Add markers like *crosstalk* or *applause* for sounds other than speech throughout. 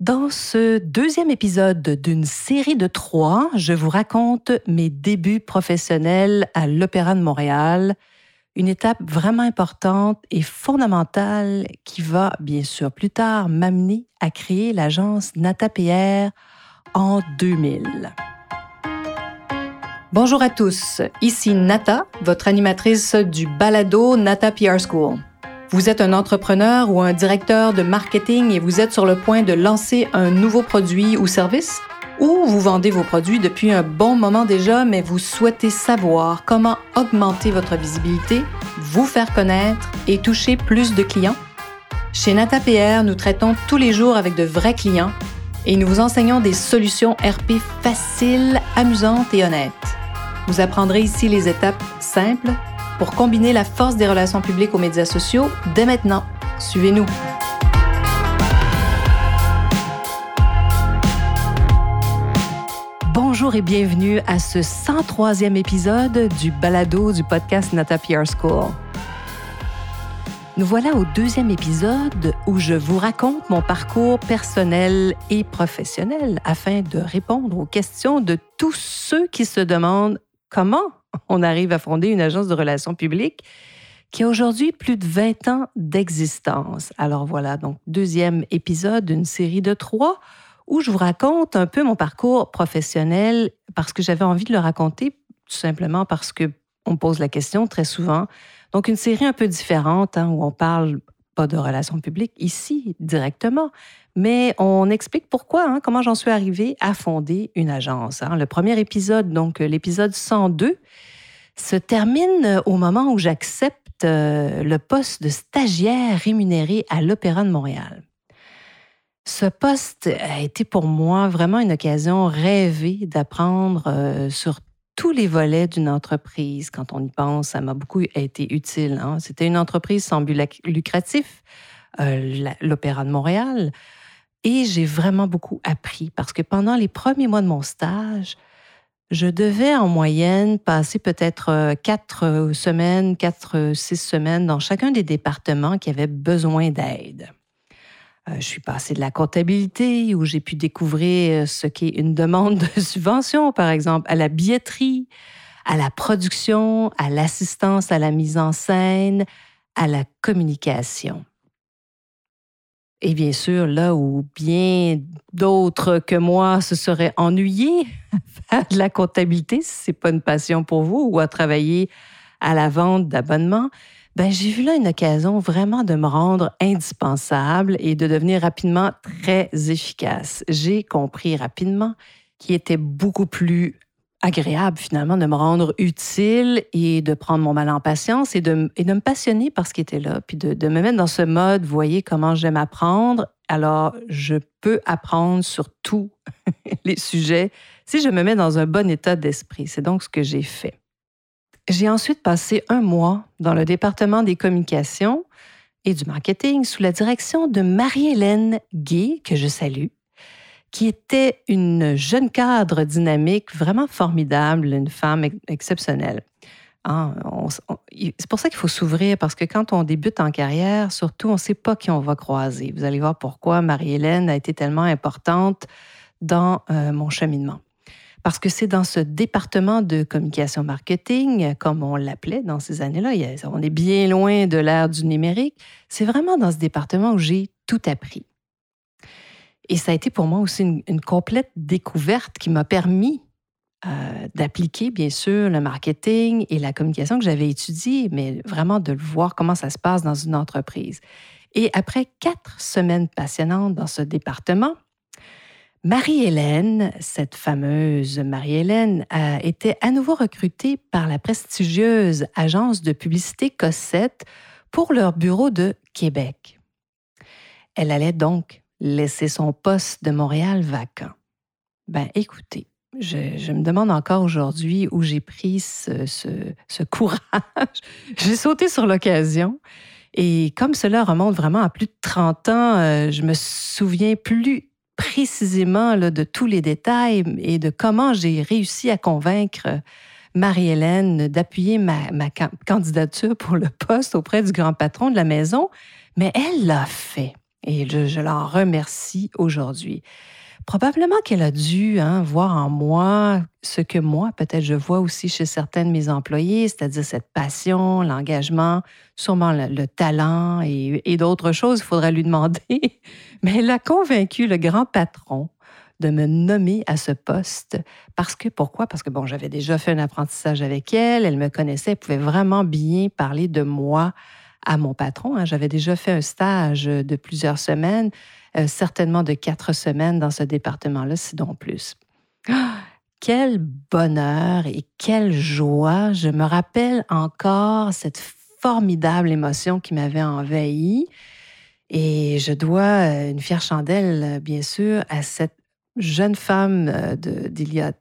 Dans ce deuxième épisode d'une série de trois, je vous raconte mes débuts professionnels à l'Opéra de Montréal, une étape vraiment importante et fondamentale qui va, bien sûr, plus tard m'amener à créer l'agence Nata PR en 2000. Bonjour à tous, ici Nata, votre animatrice du balado Nata PR School. Vous êtes un entrepreneur ou un directeur de marketing et vous êtes sur le point de lancer un nouveau produit ou service? Ou vous vendez vos produits depuis un bon moment déjà, mais vous souhaitez savoir comment augmenter votre visibilité, vous faire connaître et toucher plus de clients? Chez NataPR, nous traitons tous les jours avec de vrais clients et nous vous enseignons des solutions RP faciles, amusantes et honnêtes. Vous apprendrez ici les étapes simples pour combiner la force des relations publiques aux médias sociaux dès maintenant. Suivez-nous. Bonjour et bienvenue à ce 103e épisode du balado du podcast Nata PR School. Nous voilà au deuxième épisode où je vous raconte mon parcours personnel et professionnel afin de répondre aux questions de tous ceux qui se demandent comment *laughs* on arrive à fonder une agence de relations publiques qui a aujourd'hui plus de 20 ans d'existence. Alors voilà, donc deuxième épisode d'une série de trois où je vous raconte un peu mon parcours professionnel parce que j'avais envie de le raconter tout simplement parce que on pose la question très souvent. Donc une série un peu différente hein, où on parle pas de relations publiques ici directement, mais on explique pourquoi, hein, comment j'en suis arrivée à fonder une agence. Hein. Le premier épisode, donc l'épisode 102, se termine au moment où j'accepte euh, le poste de stagiaire rémunéré à l'Opéra de Montréal. Ce poste a été pour moi vraiment une occasion rêvée d'apprendre euh, sur tous les volets d'une entreprise. Quand on y pense, ça m'a beaucoup été utile. Hein. C'était une entreprise sans but lucratif, euh, l'Opéra de Montréal. Et j'ai vraiment beaucoup appris parce que pendant les premiers mois de mon stage, je devais en moyenne passer peut-être euh, quatre euh, semaines, quatre, six semaines dans chacun des départements qui avaient besoin d'aide. Je suis passée de la comptabilité où j'ai pu découvrir ce qu'est une demande de subvention, par exemple, à la billetterie, à la production, à l'assistance à la mise en scène, à la communication. Et bien sûr, là où bien d'autres que moi se seraient ennuyés *laughs* à de la comptabilité, si ce n'est pas une passion pour vous, ou à travailler à la vente d'abonnements, ben, j'ai vu là une occasion vraiment de me rendre indispensable et de devenir rapidement très efficace. J'ai compris rapidement qu'il était beaucoup plus agréable finalement de me rendre utile et de prendre mon mal en patience et de, et de me passionner par ce qui était là, puis de, de me mettre dans ce mode, voyez comment j'aime apprendre, alors je peux apprendre sur tous *laughs* les sujets si je me mets dans un bon état d'esprit. C'est donc ce que j'ai fait. J'ai ensuite passé un mois dans le département des communications et du marketing sous la direction de Marie-Hélène Gay, que je salue, qui était une jeune cadre dynamique, vraiment formidable, une femme exceptionnelle. Hein, c'est pour ça qu'il faut s'ouvrir, parce que quand on débute en carrière, surtout, on ne sait pas qui on va croiser. Vous allez voir pourquoi Marie-Hélène a été tellement importante dans euh, mon cheminement. Parce que c'est dans ce département de communication marketing, comme on l'appelait dans ces années-là, on est bien loin de l'ère du numérique, c'est vraiment dans ce département où j'ai tout appris. Et ça a été pour moi aussi une, complète découverte qui m'a permis euh, d'appliquer, bien sûr, le marketing et la communication que j'avais étudié, mais vraiment de voir comment ça se passe dans une entreprise. Et après quatre semaines passionnantes dans ce département, Marie-Hélène, cette fameuse Marie-Hélène, a été à nouveau recrutée par la prestigieuse agence de publicité Cossette pour leur bureau de Québec. Elle allait donc laisser son poste de Montréal vacant. Ben, écoutez, je, me demande encore aujourd'hui où j'ai pris ce, courage. *laughs* j'ai sauté sur l'occasion. Et comme cela remonte vraiment à plus de 30 ans, euh, je me souviens plus précisément de tous les détails et de comment j'ai réussi à convaincre Marie-Hélène d'appuyer ma, candidature pour le poste auprès du grand patron de la maison. Mais elle l'a fait. Et je, je l'en remercie aujourd'hui. Probablement qu'elle a dû hein, voir en moi ce que moi, peut-être, je vois aussi chez certains de mes employés, c'est-à-dire cette passion, l'engagement, sûrement le, talent et, d'autres choses, il faudrait lui demander. *laughs* Mais elle a convaincu le grand patron de me nommer à ce poste. Parce que, pourquoi? Parce que, bon, j'avais déjà fait un apprentissage avec elle, elle me connaissait, elle pouvait vraiment bien parler de moi à mon patron. Hein. J'avais déjà fait un stage de plusieurs semaines, euh, certainement de quatre semaines dans ce département-là, sinon plus. Ah! quel bonheur et quelle joie! Je me rappelle encore cette formidable émotion qui m'avait envahie. Et je dois euh, une fière chandelle, bien sûr, à cette jeune femme euh, d'il y a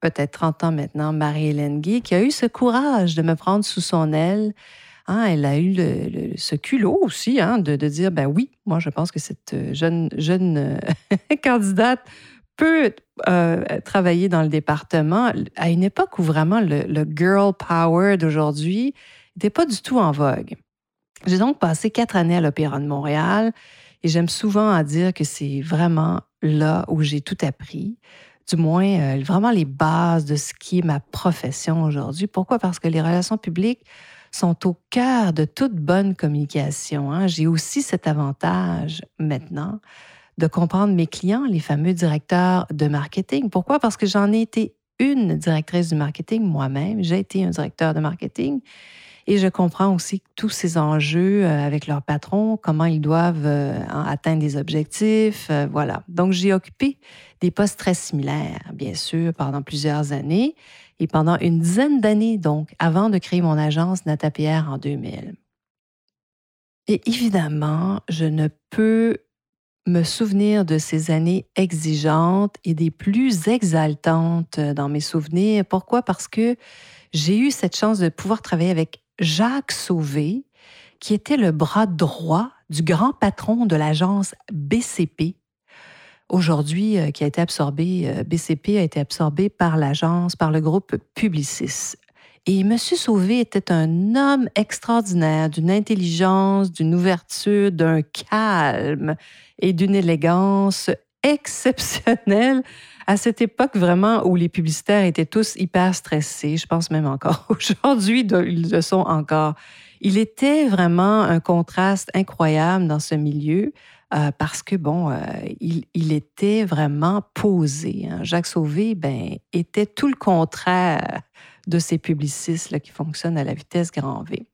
peut-être 30 ans maintenant, Marie-Hélène Guy, qui a eu ce courage de me prendre sous son aile. Hein, elle a eu ce culot aussi hein, de, dire, ben oui, moi je pense que cette euh, jeune, jeune euh, *laughs* candidate peut travailler dans le département à une époque où vraiment le, girl power d'aujourd'hui n'était pas du tout en vogue. J'ai donc passé quatre années à l'Opéra de Montréal et j'aime souvent à dire que c'est vraiment là où j'ai tout appris, du moins euh, vraiment les bases de ce qui est ma profession aujourd'hui. Pourquoi? Parce que les relations publiques sont au cœur de toute bonne communication. Hein. J'ai aussi cet avantage maintenant de comprendre mes clients, les fameux directeurs de marketing. Pourquoi? Parce que j'en ai été une directrice du marketing moi-même. J'ai été un directeur de marketing et je comprends aussi tous ces enjeux euh, avec leur patron, comment ils doivent euh, atteindre des objectifs. Euh, voilà. Donc, j'ai occupé des postes très similaires, bien sûr, pendant plusieurs années et pendant une dizaine d'années, donc, avant de créer mon agence Natapierre en 2000. Et évidemment, je ne peux me souvenir de ces années exigeantes et des plus exaltantes dans mes souvenirs. Pourquoi? Parce que j'ai eu cette chance de pouvoir travailler avec Jacques Sauvé, qui était le bras droit du grand patron de l'agence BCP, aujourd'hui euh, qui a été absorbé, euh, BCP a été absorbé par l'agence, par le groupe Publicis. Et M. Sauvé était un homme extraordinaire, d'une intelligence, d'une ouverture, d'un calme et d'une élégance exceptionnelle à cette époque vraiment où les publicitaires étaient tous hyper stressés, je pense même encore *laughs* aujourd'hui, ils le sont encore. Il était vraiment un contraste incroyable dans ce milieu euh, parce que, bon, euh, il, était vraiment posé. Hein. Jacques Sauvé, ben, était tout le contraire de ces publicistes là, qui fonctionnent à la vitesse grand V.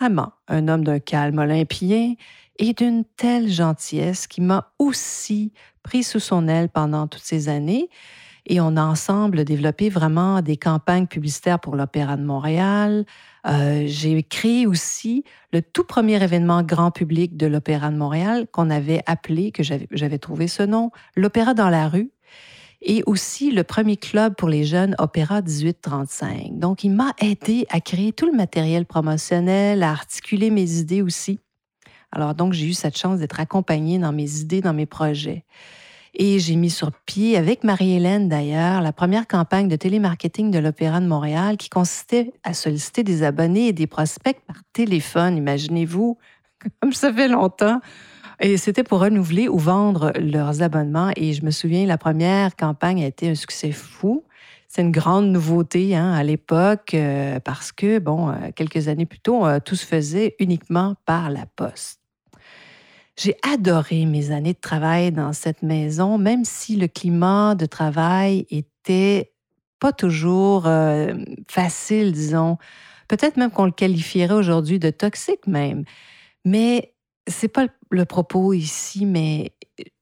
Vraiment, un homme d'un calme olympien et d'une telle gentillesse qui m'a aussi pris sous son aile pendant toutes ces années. Et on a ensemble développé vraiment des campagnes publicitaires pour l'Opéra de Montréal. Euh, j'ai créé aussi le tout premier événement grand public de l'Opéra de Montréal qu'on avait appelé, que j'avais trouvé ce nom, l'Opéra dans la rue. Et aussi le premier club pour les jeunes, Opéra 1835. Donc, il m'a aidé à créer tout le matériel promotionnel, à articuler mes idées aussi. Alors donc, j'ai eu cette chance d'être accompagnée dans mes idées, dans mes projets. Et j'ai mis sur pied, avec Marie-Hélène d'ailleurs, la première campagne de télémarketing de l'Opéra de Montréal qui consistait à solliciter des abonnés et des prospects par téléphone, imaginez-vous, *laughs* comme ça fait longtemps. Et c'était pour renouveler ou vendre leurs abonnements. Et je me souviens, la première campagne a été un succès fou. C'est une grande nouveauté hein, à l'époque euh, parce que, bon, euh, quelques années plus tôt, euh, tout se faisait uniquement par la poste. J'ai adoré mes années de travail dans cette maison, même si le climat de travail était pas toujours euh, facile, disons. Peut-être même qu'on le qualifierait aujourd'hui de toxique même. Mais c'est pas le propos ici, mais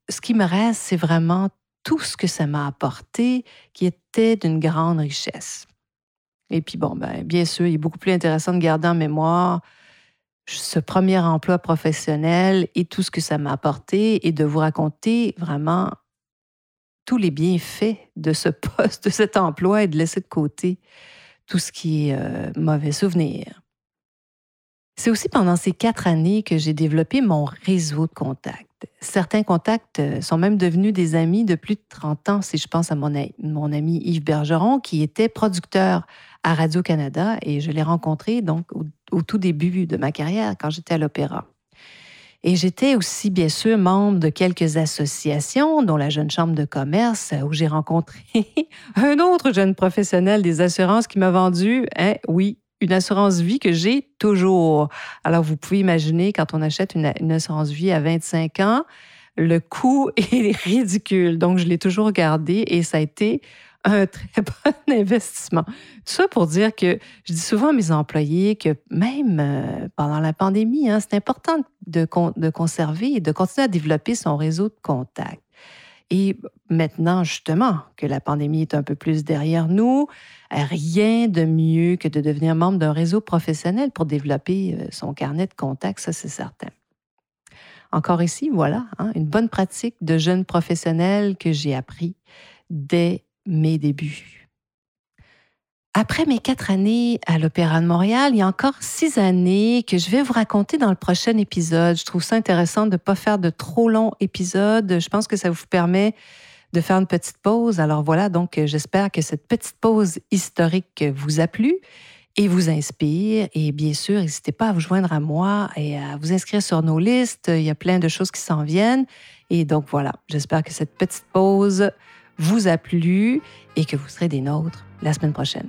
ce qui me reste, c'est vraiment tout ce que ça m'a apporté qui était d'une grande richesse. Et puis bon, ben, bien sûr, il est beaucoup plus intéressant de garder en mémoire ce premier emploi professionnel et tout ce que ça m'a apporté et de vous raconter vraiment tous les bienfaits de ce *laughs* poste, de cet emploi et de laisser de côté tout ce qui est euh, mauvais souvenir. C'est aussi pendant ces quatre années que j'ai développé mon réseau de contacts. Certains contacts euh, sont même devenus des amis de plus de 30 ans, si je pense à mon, mon ami Yves Bergeron, qui était producteur à Radio-Canada et je l'ai rencontré donc au, tout début de ma carrière quand j'étais à l'opéra. Et j'étais aussi, bien sûr, membre de quelques associations, dont la Jeune Chambre de commerce, où j'ai rencontré *laughs* un autre jeune professionnel des assurances qui m'a vendu, hein, oui, une assurance vie que j'ai toujours. Alors, vous pouvez imaginer, quand on achète une, assurance vie à 25 ans, le coût *laughs* est ridicule. Donc, je l'ai toujours gardé et ça a été un *laughs* très bon investissement. Tout ça pour dire que je dis souvent à mes employés que même euh, pendant la pandémie, hein, c'est important de, de conserver et de continuer à développer son réseau de contacts. Et maintenant, justement, que la pandémie est un peu plus derrière nous, rien de mieux que de devenir membre d'un réseau professionnel pour développer euh, son carnet de contacts, ça c'est certain. Encore ici, voilà, hein, une bonne pratique de jeune professionnel que j'ai appris dès mes débuts. Après mes quatre années à l'Opéra de Montréal, il y a encore six années que je vais vous raconter dans le prochain épisode. Je trouve ça intéressant de ne pas faire de trop longs épisodes. Je pense que ça vous permet de faire une petite pause. Alors voilà, donc j'espère que cette petite pause historique vous a plu et vous inspire. Et bien sûr, n'hésitez pas à vous joindre à moi et à vous inscrire sur nos listes. Il y a plein de choses qui s'en viennent. Et donc voilà, j'espère que cette petite pause vous a plu et que vous serez des nôtres la semaine prochaine.